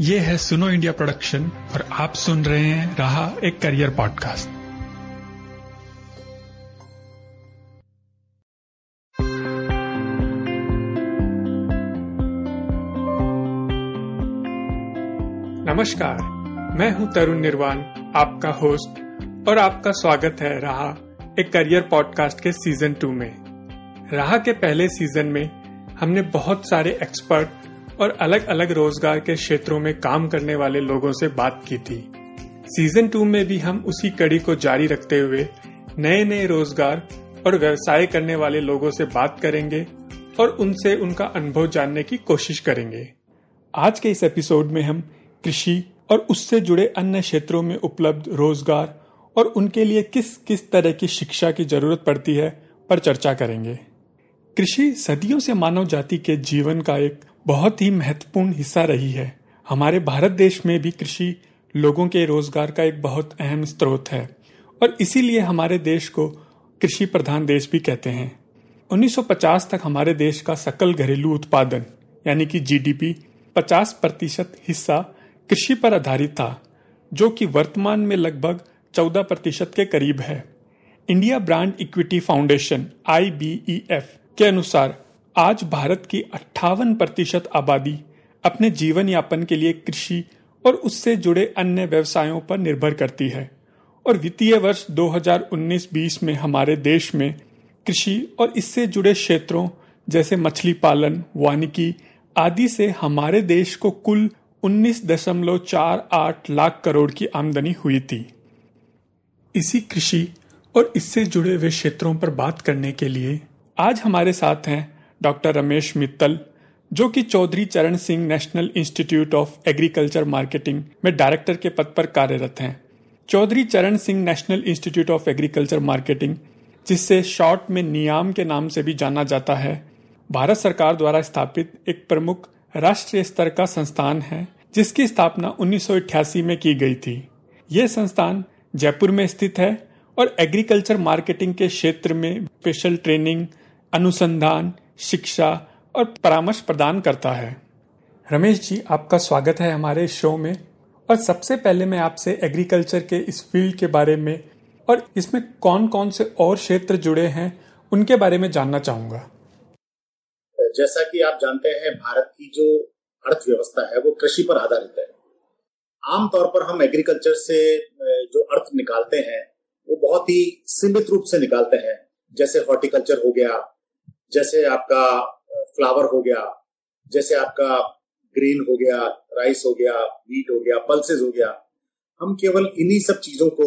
ये है सुनो इंडिया प्रोडक्शन और आप सुन रहे हैं रहा एक करियर पॉडकास्ट। नमस्कार, मैं हूँ तरुण निर्वाण, आपका होस्ट और आपका स्वागत है रहा एक करियर पॉडकास्ट के सीज़न टू में। रहा के पहले सीज़न में हमने बहुत सारे एक्सपर्ट और अलग अलग रोज़गार के क्षेत्रों में काम करने वाले लोगों से बात की थी। सीज़न टू में भी हम उसी कड़ी को जारी रखते हुए नए नए रोज़गार और व्यवसाय करने वाले लोगों से बात करेंगे और उनसे उनका अनुभव जानने की कोशिश करेंगे। आज के इस एपिसोड में हम कृषि और उससे जुड़े अन्य क्षेत्रों में उपलब्ध रोज़गार और उनके लिए किस किस तरह की शिक्षा की ज़रूरत पड़ती है पर चर्चा करेंगे। कृषि सदियों से मानव जाति के जीवन का एक बहुत ही महत्वपूर्ण हिस्सा रही है। हमारे भारत देश में भी कृषि लोगों के रोज़गार का एक बहुत अहम स्रोत है और इसीलिए हमारे देश को कृषि प्रधान देश भी कहते हैं। 1950 तक हमारे देश का सकल घरेलू उत्पादन, यानी कि जीडीपी 50 प्रतिशत हिस्सा कृषि पर आधारित था, जो कि वर्तमान में लगभग 14 प्रतिशत के करीब है। India brand equity foundation IBEF के अनुसार आज भारत की अट्ठावन प्रतिशत आबादी अपने जीवन यापन के लिए कृषि और उससे जुड़े अन्य व्यवसायों पर निर्भर करती है। और वित्तीय वर्ष 2019-20 में हमारे देश में कृषि और इससे जुड़े क्षेत्रों जैसे मछली पालन, वानिकी आदि से हमारे देश को कुल 19.48 लाख करोड़ की आमदनी हुई थी। इसी कृषि और इससे जुड़े हुए क्षेत्रों पर बात करने के लिए आज हमारे साथ हैं डॉक्टर रमेश मित्तल, जो कि Chaudhary Charan Singh national institute of agriculture marketing में डायरेक्टर के पद पर कार्यरत हैं। Chaudhary Charan Singh national institute of agriculture marketing, जिससे शॉर्ट में नियाम के नाम से भी जाना जाता है, भारत सरकार द्वारा स्थापित एक प्रमुख राष्ट्रीय स्तर का संस्थान है, जिसकी स्थापना उन्नीस सौ अठासी में की गई थी। यह संस्थान जयपुर में स्थित है और एग्रीकल्चर मार्केटिंग के क्षेत्र में स्पेशल ट्रेनिंग, अनुसंधान शिक्षा और परामर्श प्रदान करता है। रमेश जी, आपका स्वागत है हमारे शो में। और सबसे पहले मैं आपसे एग्रीकल्चर के इस फ़ील्ड के बारे में और इसमें कौन कौन से और क्षेत्र जुड़े हैं, उनके बारे में जानना चाहूँगा। जैसा कि आप जानते हैं, भारत की जो अर्थव्यवस्था है, वो कृषि पर आधारित है। आमतौर पर हम एग्रीकल्चर से जो अर्थ निकालते हैं, वो बहुत ही सीमित रूप से निकालते हैं। जैसे हॉर्टिकल्चर हो गया जैसे आपका फ्लावर हो गया, जैसे आपका ग्रीन हो गया, राइस हो गया, वीट हो गया, पल्सेस हो गया, हम केवल इन्हीं सब चीज़ों को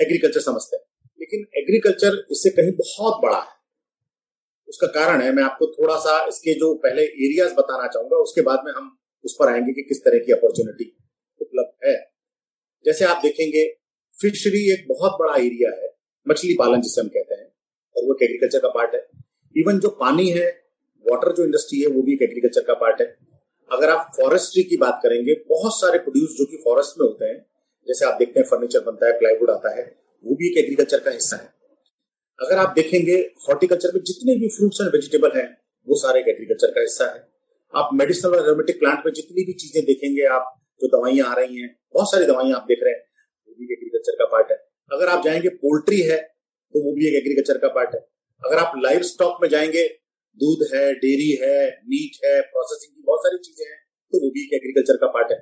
एग्रीकल्चर समझते हैं। लेकिन एग्रीकल्चर इससे कहीं बहुत बड़ा है। उसका कारण है, मैं आपको थोड़ा सा इसके जो पहले एरियाज़ बताना चाहूँगा, उसके बाद में हम उस पर आएँगे कि किस तरह की अपॉर्चुनिटी उपलब्ध है। जैसे आप देखेंगे फिशरी एक बहुत बड़ा एरिया है, मछली पालन जिसे हम कहते हैं, और वो एग्रीकल्चर का पार्ट है। इवन जो पानी है वाटर जो इंडस्ट्री है, वो भी एक एग्रीकल्चर का पार्ट है। अगर आप फॉरेस्ट्री की बात करेंगे, बहुत सारे प्रोड्यूस जो कि फॉरेस्ट में होते हैं, जैसे आप देखते हैं फर्नीचर बनता है प्लाईवुड आता है, वो भी एक एग्रीकल्चर का हिस्सा है। अगर आप देखेंगे हॉर्टिकल्चर में जितने भी फ्रूट्स एंड वेजिटेबल हैं, वो सारे एक एग्रीकल्चर का हिस्सा है। आप मेडिसिनल और एरोमेटिक प्लांट में जितनी भी चीज़ें देखेंगे, आप जो दवाइयाँ आ रही हैं, बहुत सारी दवाइयाँ आप देख रहे हैं, वो भी एग्रीकल्चर का पार्ट है। अगर आप जाएँगे पोल्ट्री है तो वो भी एक एग्रीकल्चर का पार्ट है। अगर आप लाइव स्टॉक में जाएँगे, दूध है डेयरी है मीट है प्रोसेसिंग की बहुत सारी चीज़ें हैं तो वो भी एक एग्रीकल्चर का पार्ट है।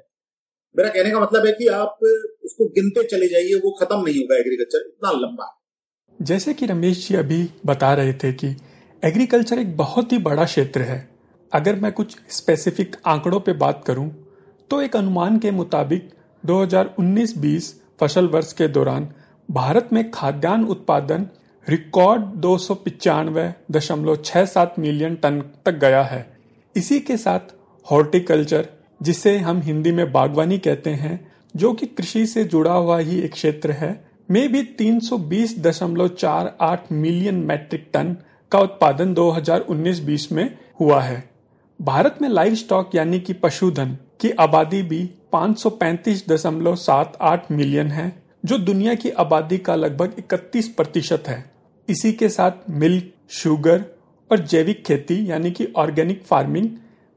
मेरा कहने का मतलब है कि आप उसको गिनते चले जाइए, वो खत्म नहीं होगा एग्रीकल्चर इतना लंबा है। जैसे कि रमेश जी अभी बता रहे थे कि एग्रीकल्चर एक बहुत ही बड़ा क्षेत्र है। अगर मैं कुछ स्पेसिफिक आंकड़ों पे बात करूँ तो एक अनुमान के मुताबिक 2019-20 फ़सल वर्ष के दौरान भारत में खाद्यान्न उत्पादन रिकॉर्ड दो दशमलव छह सात मिलियन टन तक गया है। इसी के साथ हॉर्टिकल्चर, जिसे हम हिंदी में बागवानी कहते हैं, जो कि कृषि से जुड़ा हुआ ही एक क्षेत्र है, में भी 320.48 मिलियन मैट्रिक टन का उत्पादन 2019-20 में हुआ है। भारत में लाइव स्टॉक यानी कि पशुधन की आबादी भी 535.78 मिलियन है, जो दुनिया की आबादी का लगभग 31 प्रतिशत है। इसी के साथ मिल्क, शुगर और जैविक खेती, यानी कि ऑर्गेनिक फ़ार्मिंग,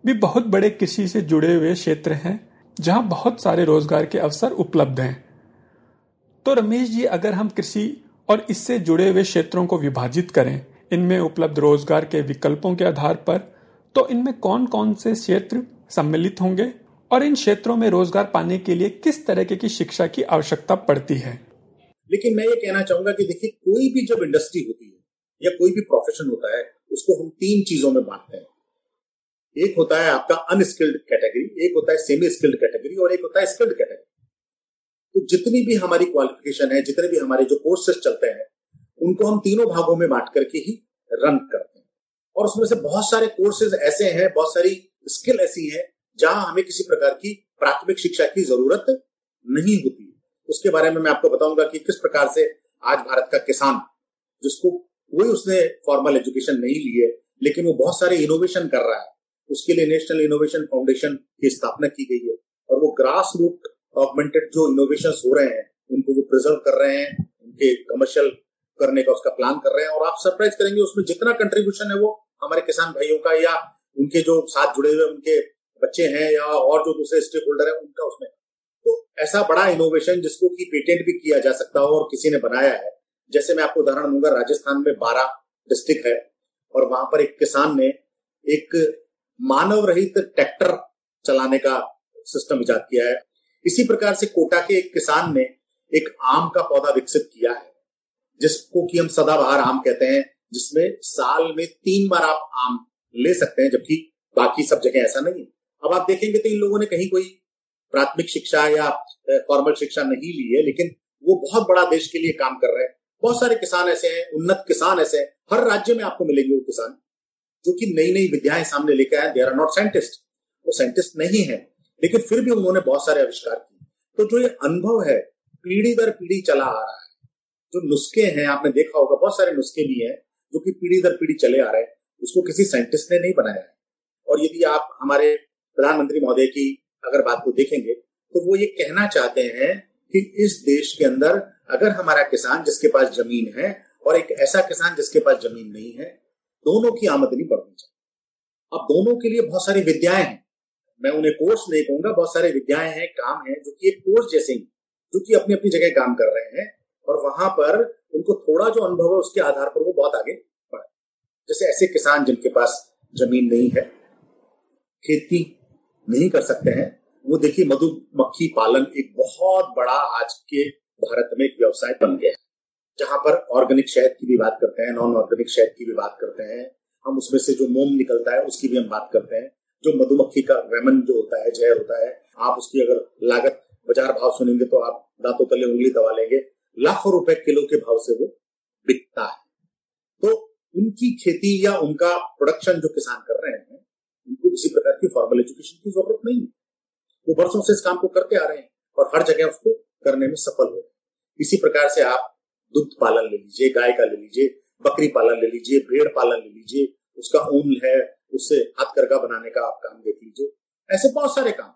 भी बहुत बड़े कृषि से जुड़े हुए क्षेत्र हैं, जहाँ बहुत सारे रोज़गार के अवसर उपलब्ध हैं। तो रमेश जी, अगर हम कृषि और इससे जुड़े हुए क्षेत्रों को विभाजित करें, इनमें उपलब्ध रोज़गार के विकल्पों के आधार पर तो इनमें कौन कौन से क्षेत्र सम्मिलित होंगे और इन क्षेत्रों में रोज़गार पाने के लिए किस तरह की शिक्षा की आवश्यकता पड़ती है? लेकिन मैं ये कहना चाहूँगा कि देखिए, कोई भी जब इंडस्ट्री होती है या कोई भी प्रोफेशन होता है, उसको हम तीन चीज़ों में बांटते हैं। एक होता है आपका अनस्किल्ड कैटेगरी एक होता है सेमी स्किल्ड कैटेगरी और एक होता है स्किल्ड कैटेगरी तो जितनी भी हमारी क्वालिफिकेशन है, जितने भी हमारे जो कोर्सेस चलते हैं, उनको हम तीनों भागों में बांट करके ही रन करते हैं। और उसमें से बहुत सारे कोर्सेज ऐसे हैं, बहुत सारी स्किल ऐसी है, जहाँ हमें किसी प्रकार की प्राथमिक शिक्षा की ज़रूरत नहीं होती उसके बारे में मैं आपको बताऊँगा कि किस प्रकार से आज भारत का किसान, जिसको कोई उसने फॉर्मल एजुकेशन नहीं ली है, लेकिन वो बहुत सारे इनोवेशन कर रहा है, उसके लिए नेशनल इनोवेशन फाउंडेशन की स्थापना की गई है। और वो ग्रास रूट ऑगमेंटेड जो इनोवेशन हो रहे हैं, उनको वो प्रिजर्व कर रहे हैं, उनके कमर्शियल करने का उसका प्लान कर रहे हैं, और आप सरप्राइज़ करेंगे उसमें जितना कंट्रीब्यूशन है वो हमारे किसान भाइयों का या उनके जो साथ जुड़े हुए उनके बच्चे हैं या और जो दूसरे स्टेक होल्डर है, उनका उसमें तो ऐसा बड़ा इनोवेशन जिसको की पेटेंट भी किया जा सकता हो और किसी ने बनाया है। जैसे मैं आपको उदाहरण दूँगा, राजस्थान में बारह डिस्ट्रिक्ट है और वहाँ पर एक किसान ने एक मानव रहित ट्रैक्टर चलाने का सिस्टम इजाद किया है। इसी प्रकार से कोटा के एक किसान ने एक आम का पौधा विकसित किया है, जिसको कि हम सदाबहार आम कहते हैं, जिसमें साल में तीन बार आप आम ले सकते हैं, जबकि बाकी सब जगह ऐसा नहीं है। अब आप देखेंगे तो इन लोगों ने कहीं कोई प्राथमिक शिक्षा या फॉर्मल शिक्षा नहीं ली है, लेकिन वो बहुत बड़ा देश के लिए काम कर रहे हैं। बहुत सारे किसान ऐसे हैं, उन्नत किसान ऐसे हैं। हर राज्य में आपको मिलेंगे वो किसान, जो कि नई नई विद्याएँ सामने लेकर आए। देर आर नॉट साइंटिस्ट वो साइंटिस्ट नहीं है, लेकिन फिर भी उन्होंने बहुत सारे आविष्कार किए। तो जो ये अनुभव है, पीढ़ी दर पीढ़ी चला आ रहा है। जो नुस्खे हैं, आपने देखा होगा, बहुत सारे नुस्खे भी हैं, जो कि पीढ़ी दर पीढ़ी चले आ रहे हैं। उसको किसी साइंटिस्ट ने नहीं बनाया है। और यदि आप हमारे प्रधानमंत्री महोदय की अगर बात को देखेंगे तो वो ये कहना चाहते हैं कि इस देश के अंदर अगर हमारा किसान जिसके पास ज़मीन है और एक ऐसा किसान जिसके पास ज़मीन नहीं है, दोनों की आमदनी बढ़नी चाहिए। अब दोनों के लिए बहुत सारी विद्याएँ हैं। मैं उन्हें कोर्स नहीं कहूँगा, बहुत सारे विद्याएँ हैं, काम है, जो कि एक कोर्स जैसे ही, जो कि अपनी अपनी जगह काम कर रहे हैं और वहाँ पर उनको थोड़ा जो अनुभव है उसके आधार पर वो बहुत आगे बढ़े। जैसे ऐसे किसान जिनके पास ज़मीन नहीं है, खेती नहीं कर सकते हैं। वो देखिए, मधुमक्खी पालन एक बहुत बड़ा आज के भारत में एक व्यवसाय बन गया है। जहाँ पर ऑर्गेनिक शहद की भी बात करते हैं नॉन ऑर्गेनिक शहद की भी बात करते हैं। हम उसमें से जो मोम निकलता है, उसकी भी हम बात करते हैं। जो मधुमक्खी का वेमन जो होता है, जहर होता है, आप उसकी अगर लागत बाज़ार भाव सुनेंगे तो आप दांतों, तले उंगली दबा लेंगे। लाखों रुपए किलो के भाव से वो बिकता है। तो उनकी खेती या उनका प्रोडक्शन जो किसान कर रहे हैं किसी प्रकार की फॉर्मल एजुकेशन की ज़रूरत नहीं है। वो वर्षों से इस काम को करते आ रहे हैं और हर जगह उसको करने में सफल हो रहे इसी प्रकार से आप दुग्ध पालन ले लीजिए, गाय का ले लीजिए, बकरी पालन ले लीजिए, भेड़ पालन ले लीजिए, उसका ऊन है, उससे हथकरघा बनाने का आप काम देख लीजिए। ऐसे बहुत सारे काम।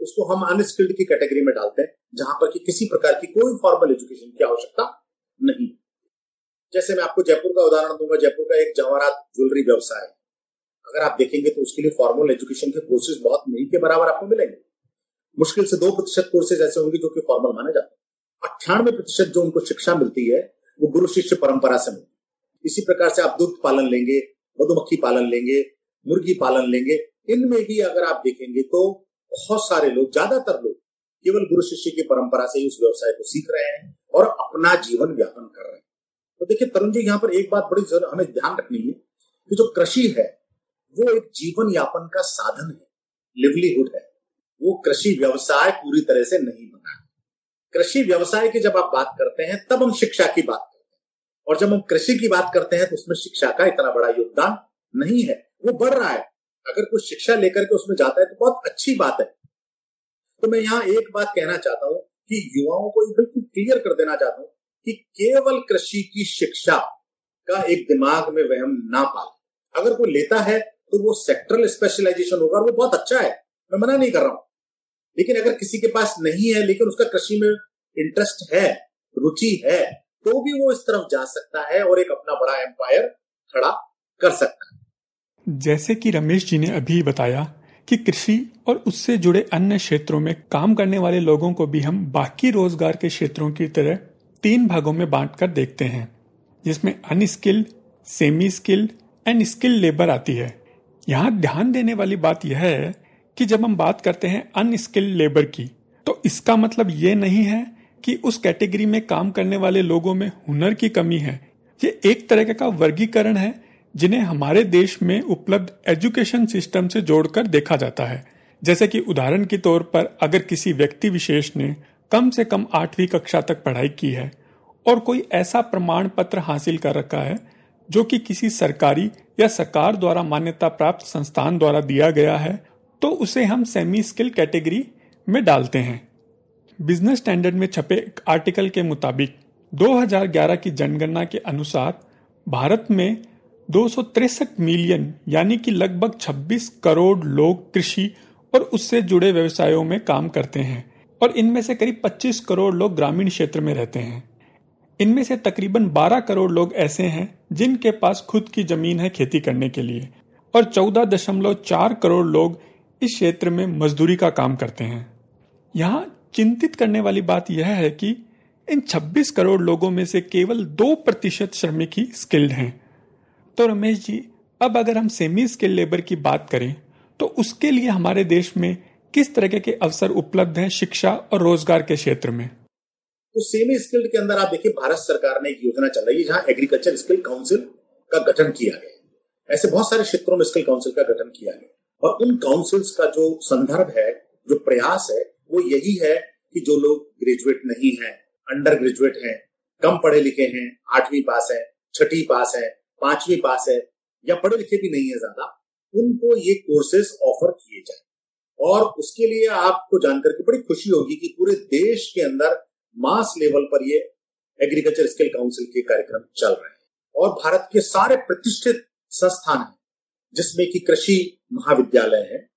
उसको हम अनस्किल्ड की कैटेगरी में डालते हैं, जहाँ पर कि किसी प्रकार की कोई फॉर्मल एजुकेशन की आवश्यकता नहीं। जैसे मैं आपको जयपुर का उदाहरण दूँगा, जयपुर का एक जवाहरात ज्वेलरी व्यवसाय अगर आप देखेंगे तो उसके लिए फॉर्मल एजुकेशन के कोर्सेज बहुत नहीं के बराबर आपको मिलेंगे। मुश्किल से दो प्रतिशत कोर्सेज ऐसे होंगे जो कि फॉर्मल माने जाते हैं। अट्ठानवे प्रतिशत जो उनको शिक्षा मिलती है, वो गुरु शिष्य परंपरा से मिलती है। इसी प्रकार से आप दुग्ध पालन लेंगे, मधुमक्खी पालन लेंगे, मुर्गी पालन लेंगे, इनमें भी अगर आप देखेंगे तो बहुत सारे लोग, ज़्यादातर लोग केवल गुरु शिष्य की परंपरा से ही उस व्यवसाय को सीख रहे हैं और अपना जीवन व्यापन कर रहे हैं। तो देखिए तरुण जी, यहाँ पर एक बात बड़ी ज़रूर हमें ध्यान रखनी है कि जो कृषि है वो एक जीवन यापन का साधन है। लिवलीहुड है। वो कृषि व्यवसाय पूरी तरह से नहीं बना। कृषि व्यवसाय की जब आप बात करते हैं, तब हम शिक्षा की बात करते हैं। और जब हम कृषि की बात करते हैं तो उसमें शिक्षा का इतना बड़ा योगदान नहीं है। वो बढ़ रहा है। अगर कुछ शिक्षा लेकर के उसमें जाता है तो बहुत अच्छी बात है। तो मैं यहाँ एक बात कहना चाहता हूँ कि युवाओं को बिल्कुल क्लियर कर देना चाहता हूँ कि केवल कृषि की शिक्षा का एक दिमाग में वहम ना पाले। अगर कोई लेता है तो वो सेक्टरल स्पेशलाइजेशन होगा वो बहुत अच्छा है। मैं मना नहीं कर रहा हूँ। लेकिन अगर किसी के पास नहीं है, लेकिन उसका कृषि में इंटरेस्ट है, रुचि है तो भी वो इस तरफ़ जा सकता है और एक अपना बड़ा एम्पायर खड़ा कर सकता है। जैसे कि रमेश जी ने अभी बताया कि कृषि और उससे जुड़े अन्य क्षेत्रों में काम करने वाले लोगों को भी हम बाकी रोज़गार के क्षेत्रों की तरह तीन भागों में बांटकर देखते हैं, जिसमें unskilled semi skilled and skilled labour आती है। यहाँ ध्यान देने वाली बात यह है कि जब हम बात करते हैं अनस्किल्ड लेबर की तो इसका मतलब ये नहीं है कि उस कैटेगरी में काम करने वाले लोगों में हुनर की कमी है। ये एक तरह का वर्गीकरण है, जिन्हें हमारे देश में उपलब्ध एजुकेशन सिस्टम से जोड़कर देखा जाता है। जैसे कि उदाहरण के तौर पर अगर किसी व्यक्ति विशेष ने कम से कम आठवीं कक्षा तक पढ़ाई की है, और कोई ऐसा प्रमाण पत्र हासिल कर रखा है, जो कि किसी सरकारी या सरकार द्वारा मान्यता प्राप्त संस्थान द्वारा दिया गया है तो उसे हम सेमी स्किल कैटेगरी में डालते हैं। बिज़नेस स्टैंडर्ड में छपे आर्टिकल के मुताबिक 2011 की जनगणना के अनुसार भारत में दो मिलियन यानी कि लगभग 26 करोड़ लोग कृषि और उससे जुड़े व्यवसायों में काम करते हैं और इनमें से करीब 25 करोड़ लोग ग्रामीण क्षेत्र में रहते हैं। इनमें से तकरीबन 12 करोड़ लोग ऐसे हैं जिनके पास खुद की ज़मीन है खेती करने के लिए। और चौदह दशमलव चार करोड़ लोग इस क्षेत्र में मजदूरी का काम करते हैं। यहाँ चिंतित करने वाली बात यह है कि इन 26 करोड़ लोगों में से केवल दो प्रतिशत श्रमिक ही स्किल्ड हैं। तो रमेश जी, अब अगर हम सेमी स्किल लेबर की बात करें तो उसके लिए हमारे देश में किस तरह के अवसर उपलब्ध हैं शिक्षा और रोज़गार के क्षेत्र में? तो सेमी स्किल्ड के अंदर आप देखिए, भारत सरकार ने एक योजना चल रही है, जहाँ एग्रीकल्चर स्किल काउंसिल का गठन किया गया ऐसे बहुत सारे क्षेत्रों में स्किल काउंसिल का गठन किया गया और उन काउंसिल्स का जो संदर्भ है, जो प्रयास है, वो यही है कि जो लोग ग्रेजुएट नहीं है अंडर ग्रेजुएट है, कम पढ़े लिखे हैं, आठवीं पास है, छठी पास है, पांचवी पास है, या पढ़े लिखे भी नहीं है ज़्यादा, उनको ये कोर्सेज ऑफ़र किए जाए। और उसके लिए आपको जानकर के बड़ी खुशी होगी कि पूरे देश के अंदर मास लेवल पर ये एग्रीकल्चर स्किल काउंसिल के कार्यक्रम चल रहे हैं। और भारत के सारे प्रतिष्ठित संस्थान हैं, जिसमें कि कृषि महाविद्यालय है,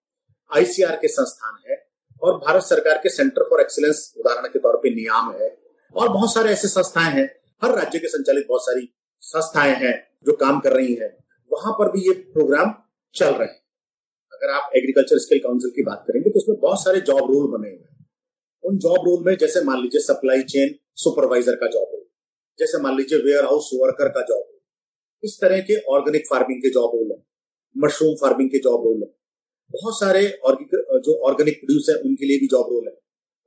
आईसीआर के संस्थान है, और भारत सरकार के सेंटर फॉर एक्सीलेंस उदाहरण के तौर पे नियाम है, और बहुत सारे ऐसे संस्थाएँ हैं। हर राज्य के संचालित बहुत सारी संस्थाएँ हैं जो काम कर रही हैं। वहाँ पर भी ये प्रोग्राम चल रहे हैं। अगर आप एग्रीकल्चर स्किल काउंसिल की बात करेंगे तो उसमें बहुत सारे जॉब रोल बने हुए हैं। उन जॉब रोल में, जैसे मान लीजिए सप्लाई चेन सुपरवाइजर का जॉब रोल जैसे मान लीजिए वेयर हाउस वर्कर का जॉब रोल इस तरह के ऑर्गेनिक फ़ार्मिंग के जॉब रोल है मशरूम फ़ार्मिंग के जॉब रोल है। बहुत सारे जो ऑर्गेनिक प्रोड्यूस है, उनके लिए भी जॉब रोल है।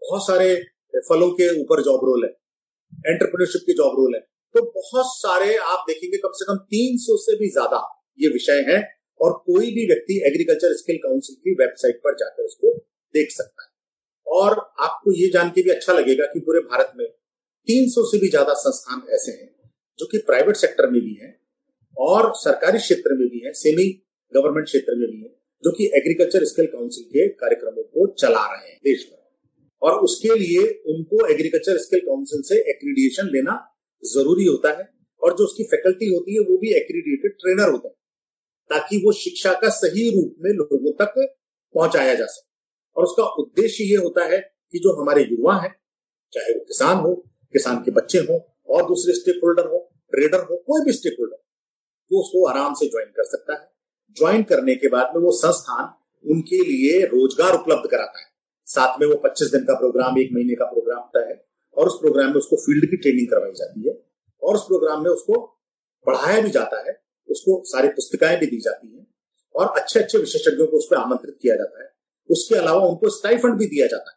बहुत सारे फलों के ऊपर जॉब रोल है। एंटरप्रेन्योरशिप के जॉब रोल है। तो बहुत सारे आप देखेंगे, कम से कम 300 से भी ज़्यादा ये विषय है और कोई भी व्यक्ति एग्रीकल्चर स्किल काउंसिल की वेबसाइट पर जाकर उसको देख सकता है। और आपको ये जान के भी अच्छा लगेगा कि पूरे भारत में 300 से भी ज़्यादा संस्थान ऐसे हैं जो कि प्राइवेट सेक्टर में भी हैं और सरकारी क्षेत्र में भी है सेमी गवर्नमेंट क्षेत्र में भी है, जो कि एग्रीकल्चर स्किल काउंसिल के कार्यक्रमों को चला रहे हैं देश भर। और उसके लिए उनको एग्रीकल्चर स्किल काउंसिल से एक्रीडिएशन लेना ज़रूरी होता है और जो उसकी फैकल्टी होती है वो भी एक्रीडिएटेड ट्रेनर होता है, ताकि वो शिक्षा का सही रूप में लोगों तक पहुँचाया जा सके। और उसका उद्देश्य ये होता है कि जो हमारे युवा हैं, चाहे वो किसान हो, किसान के बच्चे हो, और दूसरे स्टेक होल्डर हो ट्रेडर हो, कोई भी स्टेक होल्डर वो उसको आराम से ज्वाइन कर सकता है। ज्वाइन करने के बाद में वो संस्थान उनके लिए रोज़गार उपलब्ध कराता है। साथ में वो 25 दिन का प्रोग्राम एक महीने का प्रोग्राम होता है, और उस प्रोग्राम में उसको फ़ील्ड की ट्रेनिंग करवाई जाती है, और उस प्रोग्राम में उसको पढ़ाया भी जाता है, उसको सारी पुस्तिकाएँ भी दी जाती हैं, और अच्छे अच्छे विशेषज्ञों को उस पर आमंत्रित किया जाता है। उसके अलावा उनको स्टाइफंड भी दिया जाता है।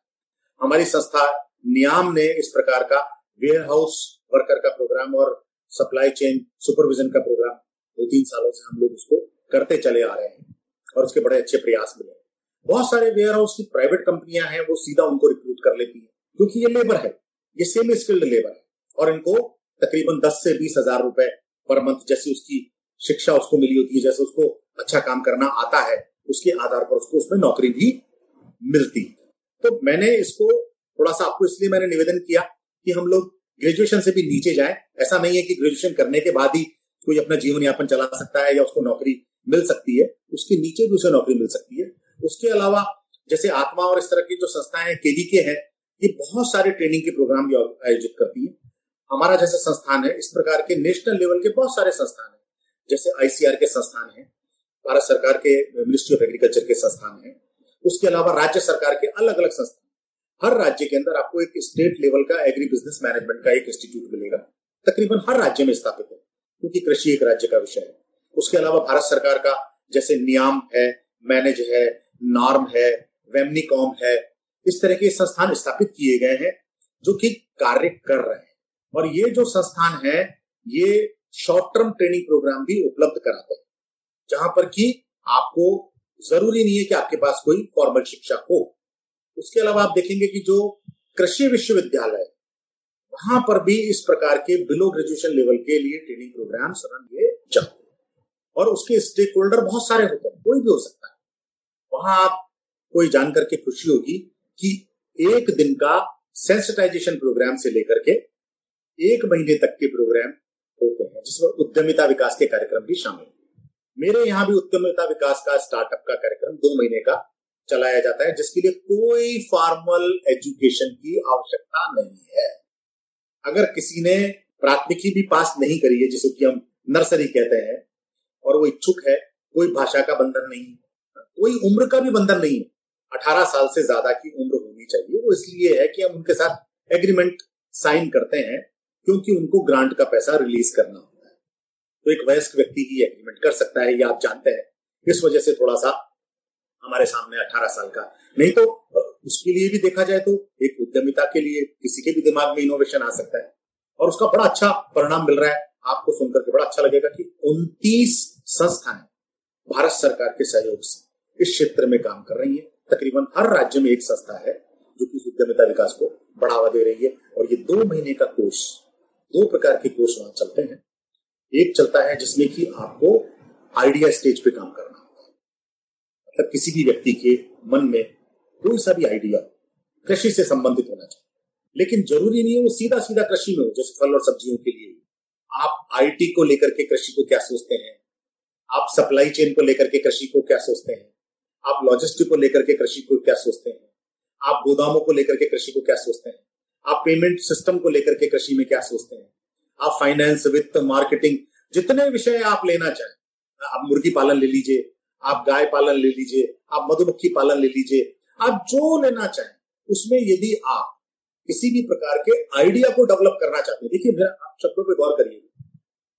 हमारी संस्था नियाम ने इस प्रकार का वेयर हाउस वर्कर का प्रोग्राम और सप्लाई चेन सुपरविजन का प्रोग्राम दो तीन सालों से हम लोग उसको करते चले आ रहे हैं और उसके बड़े अच्छे प्रयास मिले बहुत सारे वेयर हाउस की प्राइवेट कंपनियाँ हैं, वो सीधा उनको रिक्रूट कर लेती है, क्योंकि ये लेबर है, ये सेमी स्किल्ड लेबर है और इनको तकरीबन दस से बीस हज़ार रुपए पर मंथ जैसे उसकी शिक्षा उसको मिली होती है, जैसे उसको अच्छा काम करना आता है उसके आधार पर उसको उसमें नौकरी भी मिलती। तो मैंने इसको थोड़ा सा आपको इसलिए मैंने निवेदन किया कि हम लोग ग्रेजुएशन से भी नीचे जाए। ऐसा नहीं है कि ग्रेजुएशन करने के बाद ही कोई अपना जीवन यापन चला सकता है या उसको नौकरी मिल सकती है। उसके नीचे भी उसे नौकरी मिल सकती है। उसके अलावा जैसे आत्मा और इस तरह की जो संस्थाएँ हैं केवीके है, ये बहुत सारे ट्रेनिंग के प्रोग्राम भी आयोजित करती है। हमारा जैसे संस्थान है, इस प्रकार के नेशनल लेवल के बहुत सारे संस्थान है। जैसे आईसीआर के संस्थान है भारत सरकार के मिनिस्ट्री ऑफ़ एग्रीकल्चर के संस्थान है। उसके अलावा राज्य सरकार के अलग अलग संस्थान हर राज्य के अंदर आपको एक स्टेट लेवल का एग्री बिज़नेस मैनेजमेंट का एक इंस्टीट्यूट मिलेगा। तकरीबन हर राज्य में स्थापित है, क्योंकि कृषि एक राज्य का विषय है। उसके अलावा भारत सरकार का जैसे नियाम है, मैनेज है, नॉर्म है, वेमनिकॉम है, इस तरह के संस्थान स्थापित किए गए हैं, जो कि कार्य कर रहे हैं। और ये जो संस्थान है, ये शॉर्ट टर्म ट्रेनिंग प्रोग्राम भी उपलब्ध कराते हैं। जहाँ पर कि आपको ज़रूरी नहीं है कि आपके पास कोई फॉर्मल शिक्षा हो। उसके अलावा आप देखेंगे कि जो कृषि विश्वविद्यालय वहाँ पर भी इस प्रकार के बिलो ग्रेजुएशन लेवल के लिए ट्रेनिंग प्रोग्राम रन किए जाते और उसके स्टेक होल्डर बहुत सारे होते हैं, कोई भी हो सकता है। वहाँ आप कोई जानकर के खुशी होगी कि एक दिन का सेंसिटाइजेशन प्रोग्राम से लेकर के एक महीने तक के प्रोग्राम होते हैं, जिसमें उद्यमिता विकास के कार्यक्रम भी शामिल मेरे यहाँ भी उद्यमिता विकास का स्टार्टअप का कार्यक्रम दो महीने का चलाया जाता है, जिसके लिए कोई फॉर्मल एजुकेशन की आवश्यकता नहीं है। अगर किसी ने प्राथमिकी भी पास नहीं करी है जिसको कि हम नर्सरी कहते हैं, और वो इच्छुक है, कोई भाषा का बंधन नहीं कोई उम्र का भी बंधन नहीं है, अठारह साल से ज़्यादा की उम्र होनी चाहिए। वो इसलिए है कि हम उनके साथ एग्रीमेंट साइन करते हैं, क्योंकि उनको ग्रांट का पैसा रिलीज़ करना है तो एक वयस्क व्यक्ति ही एग्रीमेंट कर सकता है, ये आप जानते हैं। इस वजह से थोड़ा सा हमारे सामने अठारह साल का। नहीं तो उसके लिए भी देखा जाए तो एक उद्यमिता के लिए किसी के भी दिमाग में इनोवेशन आ सकता है। और उसका बड़ा अच्छा परिणाम मिल रहा है। आपको सुनकर के बड़ा अच्छा लगेगा कि उनतीस संस्थाएँ भारत सरकार के सहयोग से इस क्षेत्र में काम कर रही है। तकरीबन हर राज्य में एक संस्था है, जो कि उद्यमिता विकास को बढ़ावा दे रही है। और ये दो महीने का कोर्स, दो प्रकार के कोर्स वहाँ चलते हैं। एक चलता है जिसमें कि आपको आइडिया स्टेज पे काम करना होता है। मतलब किसी भी व्यक्ति के मन में कोई सा भी आइडिया कृषि से संबंधित होना चाहिए। लेकिन ज़रूरी नहीं है वो सीधा सीधा कृषि में हो, जैसे फल और सब्जियों के लिए। आप आईटी को लेकर के कृषि को क्या सोचते हैं? आप सप्लाई चेन को लेकर के कृषि को क्या सोचते हैं? आप लॉजिस्टिक को लेकर के कृषि को क्या सोचते हैं? आप गोदामों को लेकर के कृषि को क्या सोचते हैं? आप पेमेंट सिस्टम को लेकर के कृषि में क्या सोचते हैं? आप फाइनेंस वित्त मार्केटिंग जितने विषय आप लेना चाहें, आप मुर्गी पालन ले लीजिए, आप गाय पालन ले लीजिए, आप मधुमक्खी पालन ले लीजिए, आप जो लेना चाहें, उसमें यदि आप किसी भी प्रकार के आइडिया को डेवलप करना चाहते हैं, देखिए मेरा, आप शब्दों पर गौर करिए,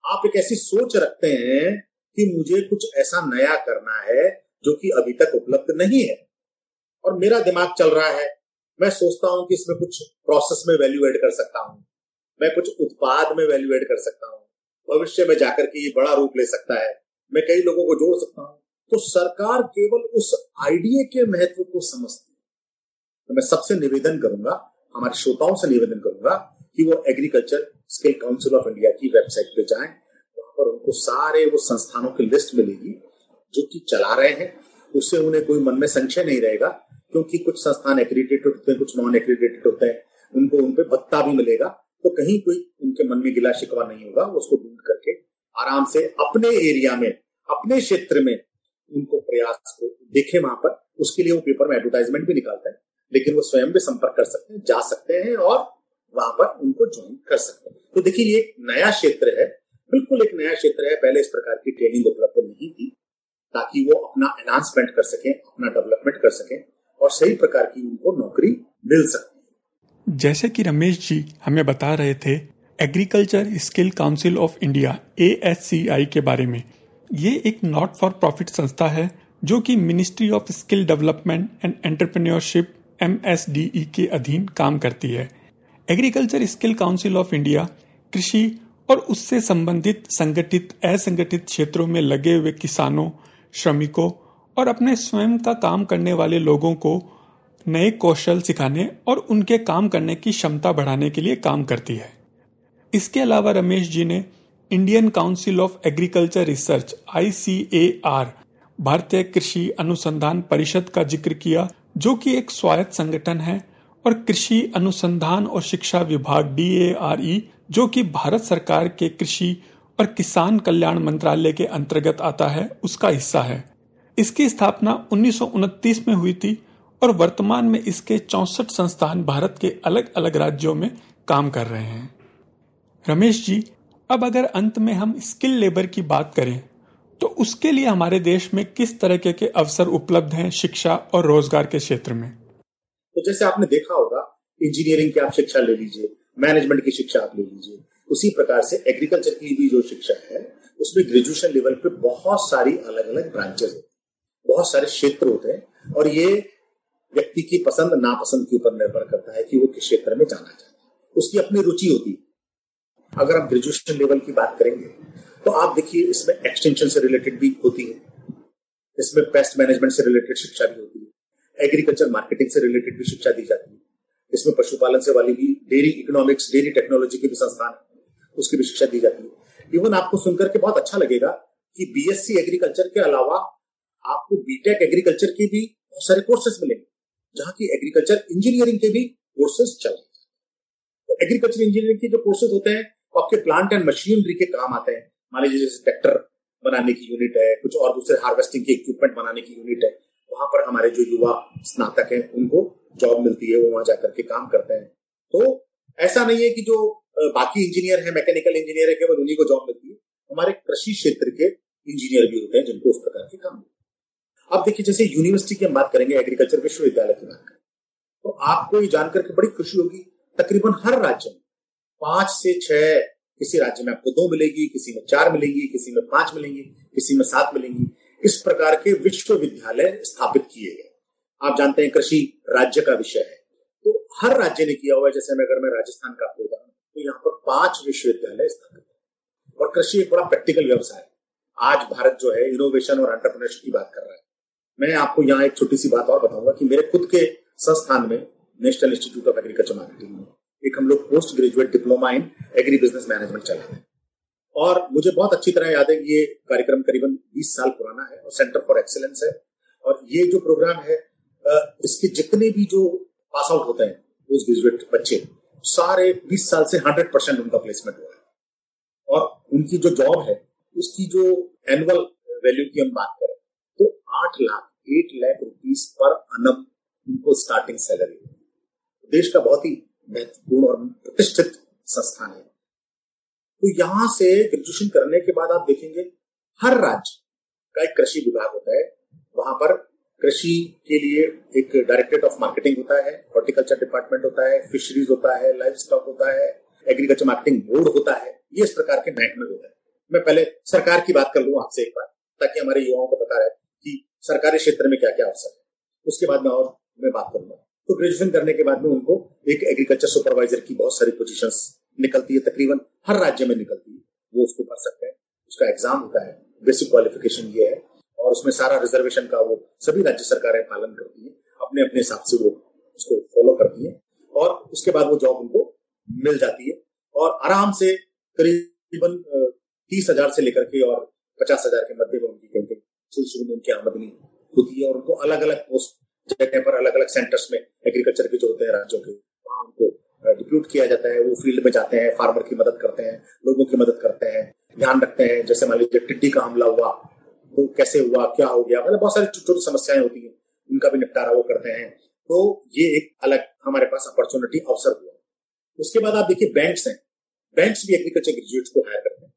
आप एक ऐसी सोच रखते हैं कि मुझे कुछ ऐसा नया करना है जो कि अभी तक उपलब्ध नहीं है। और मेरा दिमाग चल रहा है, मैं सोचता हूँ कि इसमें कुछ प्रोसेस में वैल्यू एड कर सकता हूँ। मैं कुछ उत्पाद में वैल्यू एड कर सकता हूँ। भविष्य में जाकर के ये बड़ा रूप ले सकता है। मैं कई लोगों को जोड़ सकता हूँ। तो सरकार केवल उस आइडिया के महत्व को समझती है। तो मैं सबसे निवेदन करूँगा, हमारे श्रोताओं से निवेदन करूँगा कि वो agriculture skill council of India की वेबसाइट पे जाएँ। वहाँ पर उनको सारे वो संस्थानों की लिस्ट मिलेगी, जो कि चला रहे हैं। उससे उन्हें कोई मन में संशय नहीं रहेगा, क्योंकि कुछ संस्थान एक्रीडेटेड होते हैं, कुछ नॉन एक्रीडेटेड होते हैं। उनको उनपे भत्ता भी मिलेगा। तो कहीं कोई उनके मन में गिला शिकवा नहीं होगा उसको ढूंढ करके आराम से अपने एरिया में, अपने क्षेत्र में उनको प्रयास को देखे वहाँ पर। उसके लिए वो पेपर में एडवर्टाइजमेंट भी निकालते हैं, लेकिन वो स्वयं भी संपर्क कर सकते हैं, जा सकते हैं और वहाँ पर उनको ज्वाइन कर सकते हैं। तो देखिए, ये एक नया क्षेत्र है, बिल्कुल एक नया क्षेत्र है। पहले इस प्रकार की ट्रेनिंग उपलब्ध नहीं थी, ताकि वो अपना एनहांसमेंट कर सकें, अपना डेवलपमेंट कर सकें और सही प्रकार की उनको नौकरी मिल सकती जैसे कि रमेश जी हमें बता रहे थे agriculture skill council of India ASCI के बारे में। ये एक नॉट फॉर प्रॉफिट संस्था है, जो कि ministry of skill development and entrepreneurship MSDE के अधीन काम करती है। Agriculture skill council of India कृषि और उससे संबंधित संगठित, असंगठित क्षेत्रों में लगे हुए किसानों, श्रमिकों और अपने स्वयं का काम करने वाले लोगों को नए कौशल सिखाने और उनके काम करने की क्षमता बढ़ाने के लिए काम करती है। इसके अलावा रमेश जी ने Indian council of agriculture research ICAR भारतीय कृषि अनुसंधान परिषद का ज़िक्र किया, जो कि एक स्वायत्त संगठन है, और कृषि अनुसंधान और शिक्षा विभाग डीएआरई जो कि भारत सरकार के कृषि और किसान कल्याण मंत्रालय के अंतर्गत आता है, उसका हिस्सा है। इसकी स्थापना उन्नीस सौ उनतीस में हुई थी और वर्तमान में इसके चौसठ संस्थान भारत के अलग अलग राज्यों में काम कर रहे हैं। रमेश जी, अब अगर अंत में हम स्किल लेबर की बात करें तो उसके लिए हमारे देश में किस तरह के अवसर उपलब्ध हैं शिक्षा और रोज़गार के क्षेत्र में? तो जैसे आपने देखा होगा इंजीनियरिंग की आप शिक्षा ले लीजिए मैनेजमेंट की शिक्षा आप ले लीजिए, उसी प्रकार से एग्रीकल्चर की भी जो शिक्षा है, उसमें ग्रेजुएशन लेवल पे बहुत सारी अलग अलग ब्रांचेस होती हैं, बहुत सारे क्षेत्र होते हैं, और ये व्यक्ति की पसंद, नापसंद के ऊपर निर्भर करता है कि वो किस क्षेत्र में जाना चाहता है। उसकी अपनी रुचि होती है। अगर आप ग्रेजुएशन लेवल की बात करेंगे तो आप देखिए, इसमें एक्सटेंशन से रिलेटेड भी होती है। इसमें पेस्ट मैनेजमेंट से रिलेटेड शिक्षा भी होती है। एग्रीकल्चर मार्केटिंग से रिलेटेड भी शिक्षा दी जाती है। इसमें पशुपालन से वाली भी डेयरी इकोनॉमिक्स डेयरी टेक्नोलॉजी के भी संस्थान है। उसकी भी शिक्षा दी जाती है। इवन आपको सुनकर के बहुत अच्छा लगेगा कि बीएससी एग्रीकल्चर के अलावा आपको बीटेक एग्रीकल्चर के भी बहुत सारे कोर्सेज मिलेंगे। जहाँ की एग्रीकल्चर इंजीनियरिंग के भी कोर्सेज चल तो एग्रीकल्चर इंजीनियरिंग के जो कोर्सेज होते हैं वो आपके प्लांट एंड मशीनरी के काम आते हैं। मान लीजिए जैसे ट्रैक्टर बनाने की यूनिट है, कुछ और दूसरे हार्वेस्टिंग के इक्विपमेंट बनाने की यूनिट है। वहाँ पर हमारे जो युवा स्नातक हैं, उनको जॉब मिलती है, वो वहाँ जाकर के काम करते हैं। तो ऐसा नहीं है कि जो बाकी इंजीनियर है मैकेनिकल इंजीनियर है, केवल उन्हीं को जॉब मिलती है। हमारे कृषि क्षेत्र के इंजीनियर भी होते हैं, जिनको उस प्रकार के काम अब देखिए, जैसे यूनिवर्सिटी की हम बात करेंगे एग्रीकल्चर विश्वविद्यालय की बात करें तो आपको ये जानकर के बड़ी खुशी होगी, तकरीबन हर राज्य में पाँच से छह किसी राज्य में आपको दो मिलेगी, किसी में चार मिलेंगी, किसी में पाँच मिलेंगी, किसी में सात मिलेंगी। इस प्रकार के विश्वविद्यालय स्थापित किए गए। आप जानते हैं कृषि राज्य का विषय है तो हर राज्य ने किया हुआ है। जैसे मैं, अगर मैं राजस्थान का आपको उदाहरण तो यहाँ पर पाँच विश्वविद्यालय स्थापित है। और कृषि एक बड़ा प्रैक्टिकल व्यवसाय है। आज भारत जो है इनोवेशन और एंटरप्रेन्योरशिप की बात कर रहा है। मैं आपको यहाँ एक छोटी सी बात और बताऊँगा कि मेरे खुद के संस्थान में national institute of agriculture marketing में एक हम लोग post graduate diploma in agri business management चलाते हैं। और मुझे बहुत अच्छी तरह याद है कि ये कार्यक्रम करीबन 20 साल पुराना है और सेंटर फॉर एक्सेलेंस है। और ये जो प्रोग्राम है इसके जितने भी जो पास आउट होते हैं पोस्ट ग्रेजुएट बच्चे, सारे 20 साल से 100 परसेंट उनका प्लेसमेंट हुआ है। और उनकी जो जॉब है, उसकी जो एनुअल वैल्यू की हम बात करें तो आठ लाख एट लाख रुपीज़ पर अनम उनको स्टार्टिंग सैलरी देश का बहुत ही महत्वपूर्ण और प्रतिष्ठित संस्थान है। तो यहाँ से ग्रेजुएशन करने के बाद आप देखेंगे, हर राज्य का एक कृषि विभाग होता है। वहाँ पर कृषि के लिए एक डायरेक्टरेट ऑफ़ मार्केटिंग होता है हॉर्टिकल्चर डिपार्टमेंट होता है फिशरीज होता है लाइफ स्टॉक होता है एग्रीकल्चर मार्केटिंग बोर्ड होता है। ये इस प्रकार के महकमे होते है। मैं पहले सरकार की बात कर लू आपसे एक बार, ताकि हमारे युवाओं को पता रहे। सरकारी क्षेत्र में क्या क्या अवसर है? उसके बाद मैं और मैं बात करूँगा। तो ग्रेजुएशन करने के बाद में उनको एक एग्रीकल्चर सुपरवाइजर की बहुत सारी पोजिशन निकलती है, तकरीबन हर राज्य में निकलती है। वो उसको कर सकते हैं। उसका एग्ज़ाम होता है बेसिक क्वालिफिकेशन ये है और उसमें सारा रिजर्वेशन का वो सभी राज्य सरकारें पालन करती है। अपने अपने हिसाब से वो उसको फॉलो करती है और उसके बाद वो जॉब उनको मिल जाती है और आराम से करीबन तीस हज़ार से लेकर के और पचास हज़ार के मध्य में उनकी क्योंकि शुरू में उनकी आमदनी होती है और उनको अलग अलग पोस्ट जगह पर अलग अलग सेंटर्स में एग्रीकल्चर के जो होते हैं राज्यों के, वहाँ उनको डिप्यूट किया जाता है। वो फ़ील्ड में जाते हैं फार्मर की मदद करते हैं, लोगों की मदद करते हैं, ध्यान रखते हैं। जैसे मान लीजिए टिड्डी का हमला हुआ तो कैसे हुआ, क्या हो गया? मतलब बहुत सारी छोटी छोटी समस्याएँ होती हैं। उनका भी निपटारा वो करते हैं। तो ये एक अलग हमारे पास अपॉर्चुनिटी अवसर हुआ। उसके बाद आप देखिए बैंक्स हैं। बैंक्स भी एग्रीकल्चर ग्रेजुएट्स को हायर करते हैं।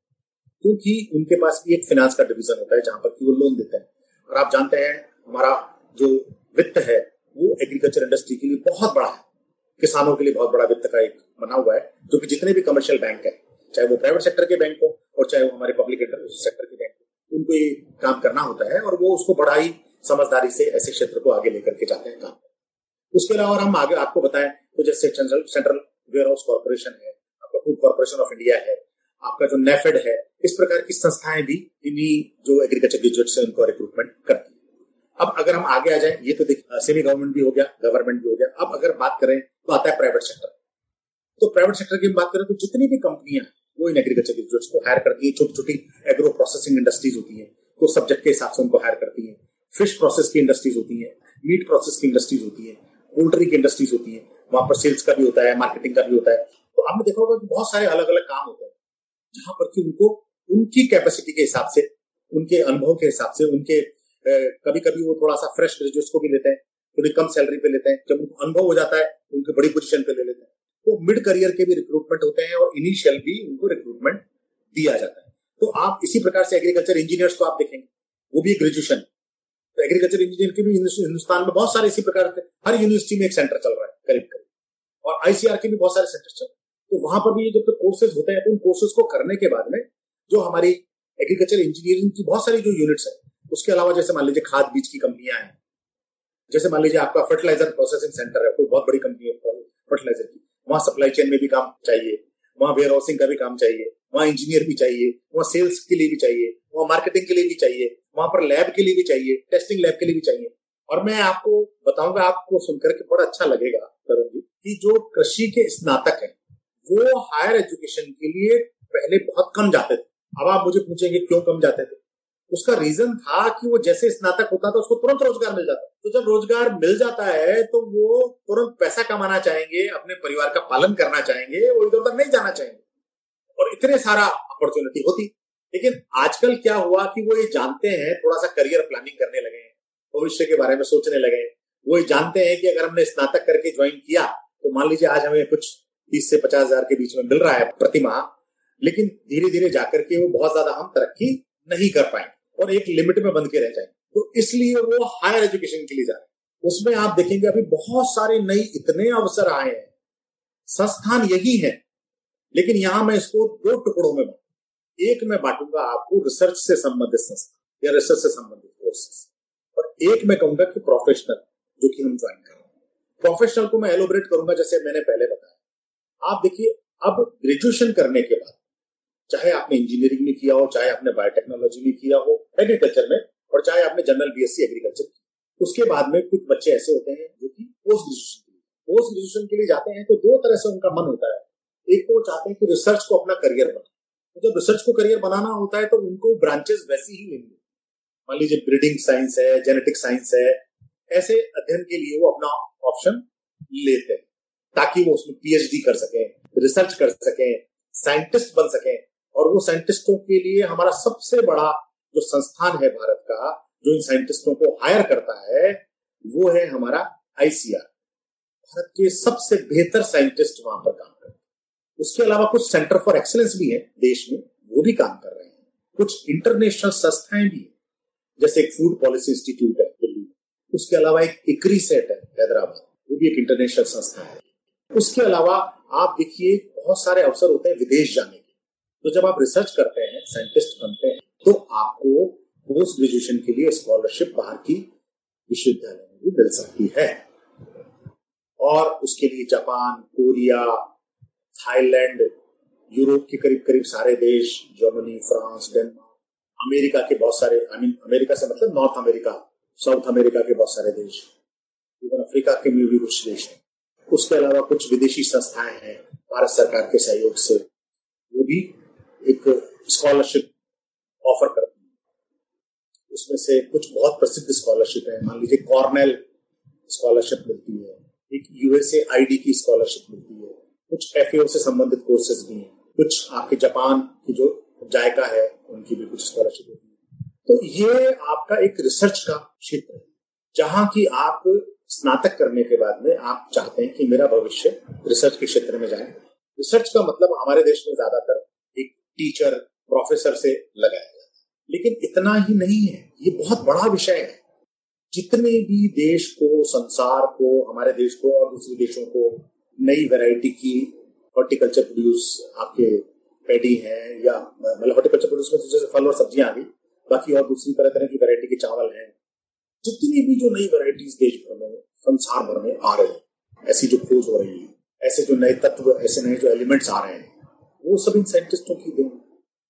क्योंकि उनके पास भी एक फाइनेंस का डिवीज़न होता है जहाँ पर कि वो लोन देते हैं। और आप जानते हैं, हमारा जो वित्त है, वो एग्रीकल्चर इंडस्ट्री के लिए बहुत बड़ा है। किसानों के लिए बहुत बड़ा वित्त का एक बना हुआ है, जो कि जितने भी कमर्शियल बैंक है, चाहे वो प्राइवेट सेक्टर के बैंक हो और चाहे वो हमारे पब्लिक सेक्टर के बैंक हो, उनको ये काम करना होता है और वो उसको बड़ा ही समझदारी से ऐसे क्षेत्र को आगे लेकर के जाते हैं काम उसके अलावा हम आगे आपको बताएँ तो जैसे central central warehouse corporation है, आपका फ़ूड कॉर्पोरेशन ऑफ़ इंडिया है आपका जो नेफेड है, इस प्रकार की संस्थाएँ भी इन्हीं जो एग्रीकल्चर ग्रेजुएट से उनको रिक्रूटमेंट करती है। अब अगर हम आगे आ जाए, ये तो देख सेमी गवर्नमेंट भी हो गया गवर्नमेंट भी हो गया। अब अगर बात करें तो आता है प्राइवेट सेक्टर तो प्राइवेट सेक्टर की बात करें तो जितनी भी कंपनियाँ वो इन एग्रीकल्चर ग्रेजुएट्स को हायर करती है। छोटी छोटी एग्रो प्रोसेसिंग इंडस्ट्रीज़ होती है तो सब्जेक्ट के हिसाब से उनको हायर करती है। फ़िश प्रोसेस की इंडस्ट्रीज़ होती है मीट प्रोसेस की इंडस्ट्रीज़ होती है पोल्ट्री की इंडस्ट्रीज़ होती है। वहाँ पर सेल्स का भी होता है मार्केटिंग का भी होता है। तो आपने देखा होगा कि बहुत सारे अलग अलग काम होते हैं। जहाँ पर कि उनको, उनकी कैपेसिटी के हिसाब से, उनके अनुभव के हिसाब से, उनके कभी कभी वो थोड़ा सा फ्रेश ग्रेजुएट्स को भी लेते हैं, थोड़ी कम सैलरी पे लेते हैं। जब उनको अनुभव हो जाता है, उनके बड़ी पोजीशन पे ले लेते हैं। तो मिड करियर के भी रिक्रूटमेंट होते हैं और इनिशियल भी उनको रिक्रूटमेंट दिया जाता है। तो आप इसी प्रकार से एग्रीकल्चर इंजीनियर्स को आप देखेंगे। वो भी ग्रेजुएशन तो एग्रीकल्चर इंजीनियर के भी हिंदुस्तान में बहुत सारे इसी प्रकार के, हर यूनिवर्सिटी में एक सेंटर चल रहा है करीब करीब और आईसीआर के भी बहुत सारे सेंटर चल रहे हैं। तो वहाँ पर भी ये जब तक कोर्सेज होते हैं तो उन कोर्सेज को करने के बाद में जो हमारी एग्रीकल्चर इंजीनियरिंग की बहुत सारी जो यूनिट्स है, उसके अलावा जैसे मान लीजिए खाद बीज की कंपनियाँ हैं, जैसे मान लीजिए आपका फर्टिलाइज़र प्रोसेसिंग सेंटर है, कोई बहुत बड़ी कंपनी है फर्टिलाइज़र की, वहाँ सप्लाई चेन में भी काम चाहिए, वहाँ वेयर हाउसिंग का भी काम चाहिए, वहाँ इंजीनियर भी चाहिए, वहाँ सेल्स के लिए भी चाहिए, वहाँ मार्केटिंग के लिए भी चाहिए, वहाँ पर लैब के लिए भी चाहिए टेस्टिंग लैब के लिए भी चाहिए। और मैं आपको बताऊँगा, आपको सुनकर के बड़ा अच्छा लगेगा, तरुण जी, कि जो कृषि के स्नातक हैं वो हायर एजुकेशन के लिए पहले बहुत कम जाते थे। अब आप मुझे पूछेंगे क्यों कम जाते थे? उसका रीजन था कि वो जैसे स्नातक होता था, उसको तुरंत रोज़गार मिल जाता। तो जब रोज़गार मिल जाता है तो वो तुरंत पैसा कमाना चाहेंगे, अपने परिवार का पालन करना चाहेंगे, वो इधर उधर नहीं जाना चाहेंगे। और इतने सारा अपॉर्चुनिटी होती। लेकिन आजकल क्या हुआ कि वो ये जानते हैं, थोड़ा सा करियर प्लानिंग करने लगे हैं, भविष्य के बारे में सोचने लगे हैं। वो ये जानते हैं कि अगर हमने स्नातक करके ज्वाइन किया तो मान लीजिए आज हमें कुछ तीस से पचास हज़ार के बीच में मिल रहा है प्रति माह लेकिन धीरे धीरे जाकर के वो बहुत ज़्यादा हम तरक्की नहीं कर पाएँगे और एक लिमिट में बंद के रह जाएँगे। तो इसलिए वो हायर एजुकेशन के लिए जा रहे हैं। उसमें आप देखेंगे अभी बहुत सारे नई इतने अवसर आए हैं। संस्थान यही है, लेकिन यहाँ मैं इसको दो टुकड़ों में बांटू एक मैं बांटूँगा आपको रिसर्च से संबंधित संस्थान या रिसर्च से संबंधित कोर्सेस और एक मैं कहूँगा कि प्रोफेशनल जो कि हम ज्वाइन कर रहे हैं। प्रोफेशनल को मैं एलोबरेट करूँगा, जैसे मैंने पहले बताया। आप देखिए, अब ग्रेजुएशन करने के बाद, चाहे आपने इंजीनियरिंग में किया हो, चाहे आपने बायोटेक्नोलॉजी में किया हो एग्रीकल्चर में, और चाहे आपने जनरल बीएससी एग्रीकल्चर की, उसके बाद में कुछ बच्चे ऐसे होते हैं जो कि पोस्ट ग्रेजुएशन के लिए पोस्ट ग्रेजुएशन के लिए जाते हैं तो दो तरह से उनका मन होता है। एक तो वो चाहते हैं कि रिसर्च को अपना करियर बनाए। तो जब रिसर्च को करियर बनाना होता है तो उनको ब्रांचेस वैसी ही लेनी मान लीजिए ब्रीडिंग साइंस है जेनेटिक साइंस है, ऐसे अध्ययन के लिए वो अपना ऑप्शन लेते हैं। ताकि वो उसमें पीएचडी कर सके रिसर्च कर सके साइंटिस्ट बन सके। और वो साइंटिस्टों के लिए हमारा सबसे बड़ा जो संस्थान है भारत का, जो इन साइंटिस्टों को हायर करता है, वो है हमारा आईसीआर भारत के सबसे बेहतर साइंटिस्ट वहाँ पर काम करते हैं। उसके अलावा कुछ सेंटर फॉर एक्सलेंस भी है देश में, वो भी काम कर रहे हैं। कुछ इंटरनेशनल संस्थाएँ भी है, जैसे एक फ़ूड पॉलिसी इंस्टीट्यूट है दिल्ली में। उसके अलावा एक इक्री सेट है हैदराबाद, वो भी एक इंटरनेशनल संस्था है। उसके अलावा आप देखिए, बहुत सारे अवसर होते हैं विदेश जाने के। तो जब आप रिसर्च करते हैं साइंटिस्ट बनते हैं तो आपको पोस्ट ग्रेजुएशन के लिए स्कॉलरशिप बाहर की विश्वविद्यालय में भी मिल सकती है। और उसके लिए जापान, कोरिया, थाईलैंड, यूरोप के करीब करीब सारे देश, जर्मनी, फ्रांस, डेनमार्क, अमेरिका के बहुत सारे आई मीन अमेरिका से मतलब नॉर्थ अमेरिका, साउथ अमेरिका के बहुत सारे देश, इवन अफ्रीका के भी कुछ देश हैं। उसके अलावा कुछ विदेशी संस्थाएँ हैं, भारत सरकार के सहयोग से, वो भी एक स्कॉलरशिप ऑफ़र करती है। उसमें से कुछ बहुत प्रसिद्ध स्कॉलरशिप है, मान लीजिए कॉर्नेल स्कॉलरशिप मिलती है, एक यूएसए आईडी की स्कॉलरशिप मिलती है, कुछ एफ़ से संबंधित कोर्सेज भी हैं, कुछ आपके जापान की जो जायका है, उनकी भी कुछ स्कॉलरशिप होती है। तो ये आपका एक रिसर्च का क्षेत्र है, जहाँ की आप स्नातक करने के बाद में आप चाहते हैं कि मेरा भविष्य रिसर्च के क्षेत्र में जाए। रिसर्च का मतलब हमारे देश में ज़्यादातर एक टीचर, प्रोफेसर से लगाया जाता है। लेकिन इतना ही नहीं है। ये बहुत बड़ा विषय है। जितने भी देश को, संसार को, हमारे देश को और दूसरे देशों को नई वैरायटी की हॉर्टिकल्चर प्रोड्यूस आपके पेडी है या मतलब हॉर्टिकल्चर प्रोड्यूस में जैसे फल और सब्ज़ियाँ आ गई। बाकी और दूसरी तरह तरह की वैरायटी के चावल हैं। जितनी भी जो नई वैरायटीज देश भर में, संसार भर में आ रहे हैं, ऐसी जो खोज हो रही है, ऐसे जो नए तत्व, ऐसे नए जो एलिमेंट्स आ रहे हैं, वो सब इन साइंटिस्टों की देन।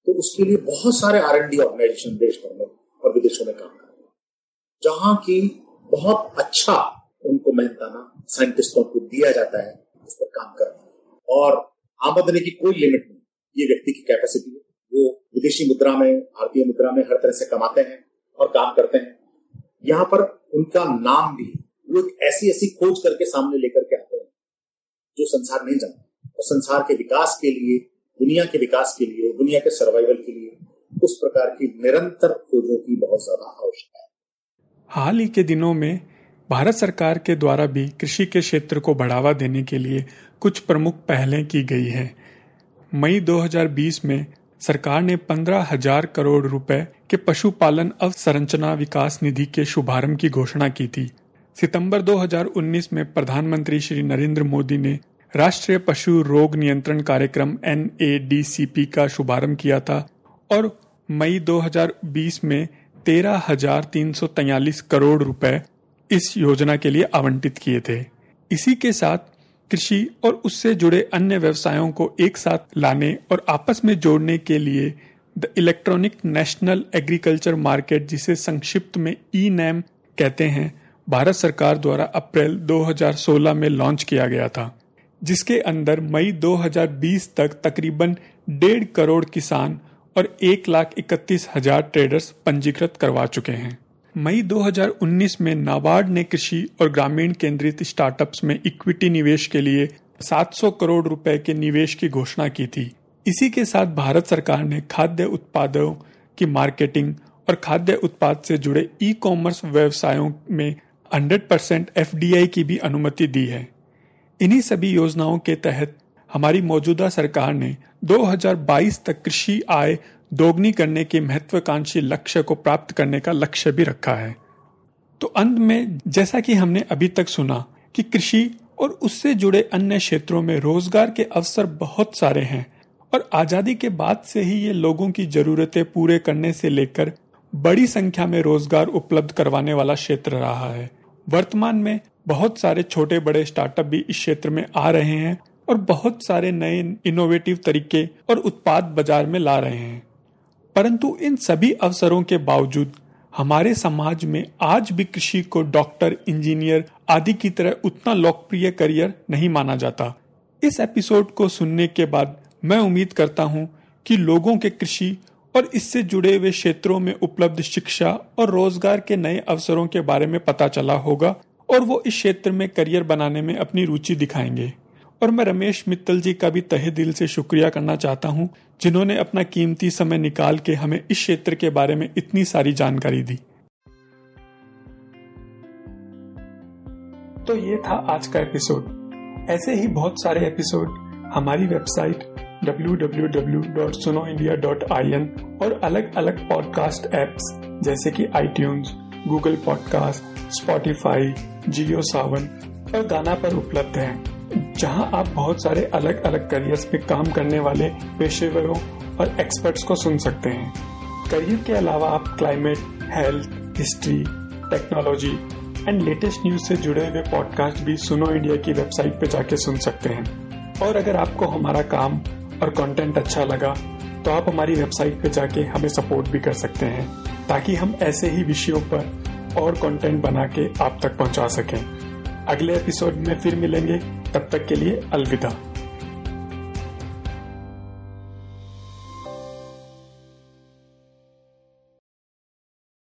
तो उसके लिए बहुत सारे आर एन डी ऑर्गेनाइजेशन देश भर में और विदेशों में काम कर रहे हैं। जहाँ की बहुत अच्छा उनको मेहनताना साइंटिस्टों को दिया जाता है, उस पर काम करना। और आमदनी की कोई लिमिट नहीं। ये व्यक्ति की कैपेसिटी है। वो विदेशी मुद्रा में, भारतीय मुद्रा में हर तरह से कमाते हैं और काम करते हैं। यहाँ पर उनका नाम भी वो एक ऐसी ऐसी खोज करके सामने लेकर के आते हैं, जो संसार नहीं जानता। और संसार के विकास के लिए, दुनिया के विकास के लिए, दुनिया के सर्वाइवल के लिए, उस प्रकार की निरंतर खोजों की बहुत ज़्यादा आवश्यकता है। हाल ही के दिनों में भारत सरकार के द्वारा भी कृषि के क्षेत्र को बढ़ावा देने के लिए कुछ प्रमुख पहलें की गई हैं। मई 2020 में सरकार ने पंद्रह हज़ार करोड़ रुपए के पशुपालन अवसंरचना विकास निधि के शुभारंभ की घोषणा की थी। सितंबर 2019 में प्रधानमंत्री श्री नरेंद्र मोदी ने राष्ट्रीय पशु रोग नियंत्रण कार्यक्रम एनएडीसीपी का शुभारंभ किया था और मई 2020 में तेरह हज़ार तीन सौ तैयलीस करोड़ रुपए इस योजना के लिए आवंटित किए थे। इसी के साथ कृषि और उससे जुड़े अन्य व्यवसायों को एक साथ लाने और आपस में जोड़ने के लिए the electronic national agriculture market, जिसे संक्षिप्त में ई नैम कहते हैं, भारत सरकार द्वारा अप्रैल 2016 में लॉन्च किया गया था, जिसके अंदर मई 2020 तक तकरीबन डेढ़ करोड़ किसान और एक लाख इकतीस हज़ार ट्रेडर्स पंजीकृत करवा चुके हैं। मई 2019 में नाबार्ड ने कृषि और ग्रामीण केंद्रित स्टार्टअप्स में इक्विटी निवेश के लिए 700 करोड़ रुपए के निवेश की घोषणा की थी। इसी के साथ भारत सरकार ने खाद्य उत्पादों की मार्केटिंग और खाद्य उत्पाद से जुड़े ई कॉमर्स व्यवसायों में 100 परसेंट एफ़ की भी अनुमति दी है। इन्हीं सभी योजनाओं के तहत हमारी मौजूदा सरकार ने 2022 तक कृषि आय दोगुनी करने के महत्वाकांक्षी लक्ष्य को प्राप्त करने का लक्ष्य भी रखा है। तो अंत में, जैसा कि हमने अभी तक सुना कि कृषि और उससे जुड़े अन्य क्षेत्रों में रोज़गार के अवसर बहुत सारे हैं और आज़ादी के बाद से ही ये लोगों की जरूरतें पूरे करने से लेकर बड़ी संख्या में रोज़गार उपलब्ध करवाने वाला क्षेत्र रहा है। वर्तमान में बहुत सारे छोटे बड़े स्टार्टअप भी इस क्षेत्र में आ रहे हैं और बहुत सारे नए इनोवेटिव तरीके और उत्पाद बाज़ार में ला रहे हैं। परंतु इन सभी अवसरों के बावजूद हमारे समाज में आज भी कृषि को डॉक्टर, इंजीनियर आदि की तरह उतना लोकप्रिय करियर नहीं माना जाता। इस एपिसोड को सुनने के बाद मैं उम्मीद करता हूँ कि लोगों के कृषि और इससे जुड़े हुए क्षेत्रों में उपलब्ध शिक्षा और रोज़गार के नए अवसरों के बारे में पता चला होगा और वो इस क्षेत्र में करियर बनाने में अपनी रुचि दिखाएँगे। और मैं रमेश मित्तल जी का भी तहे दिल से शुक्रिया करना चाहता हूँ जिन्होंने अपना कीमती समय निकाल के हमें इस क्षेत्र के बारे में इतनी सारी जानकारी दी। तो ये था आज का एपिसोड। ऐसे ही बहुत सारे एपिसोड हमारी वेबसाइट www.sunoindia.in और अलग अलग पॉडकास्ट एप्स जैसे कि iTunes, Google podcast Spotify Jio Saavn और गाना पर उपलब्ध है। जहाँ आप बहुत सारे अलग अलग करियर्स में काम करने वाले पेशेवरों और एक्सपर्ट्स को सुन सकते हैं। करियर के अलावा आप climate health history technology and latest news से जुड़े हुए पॉडकास्ट भी सुनो इंडिया की वेबसाइट पे जाके सुन सकते हैं। और अगर आपको हमारा काम और कंटेंट अच्छा लगा तो आप हमारी वेबसाइट पे जाके हमें सपोर्ट भी कर सकते हैं, ताकि हम ऐसे ही विषयों पर और कंटेंट बना के आप तक पहुँचा सकें। अगले एपिसोड में फिर मिलेंगे। तब तक के लिए अलविदा।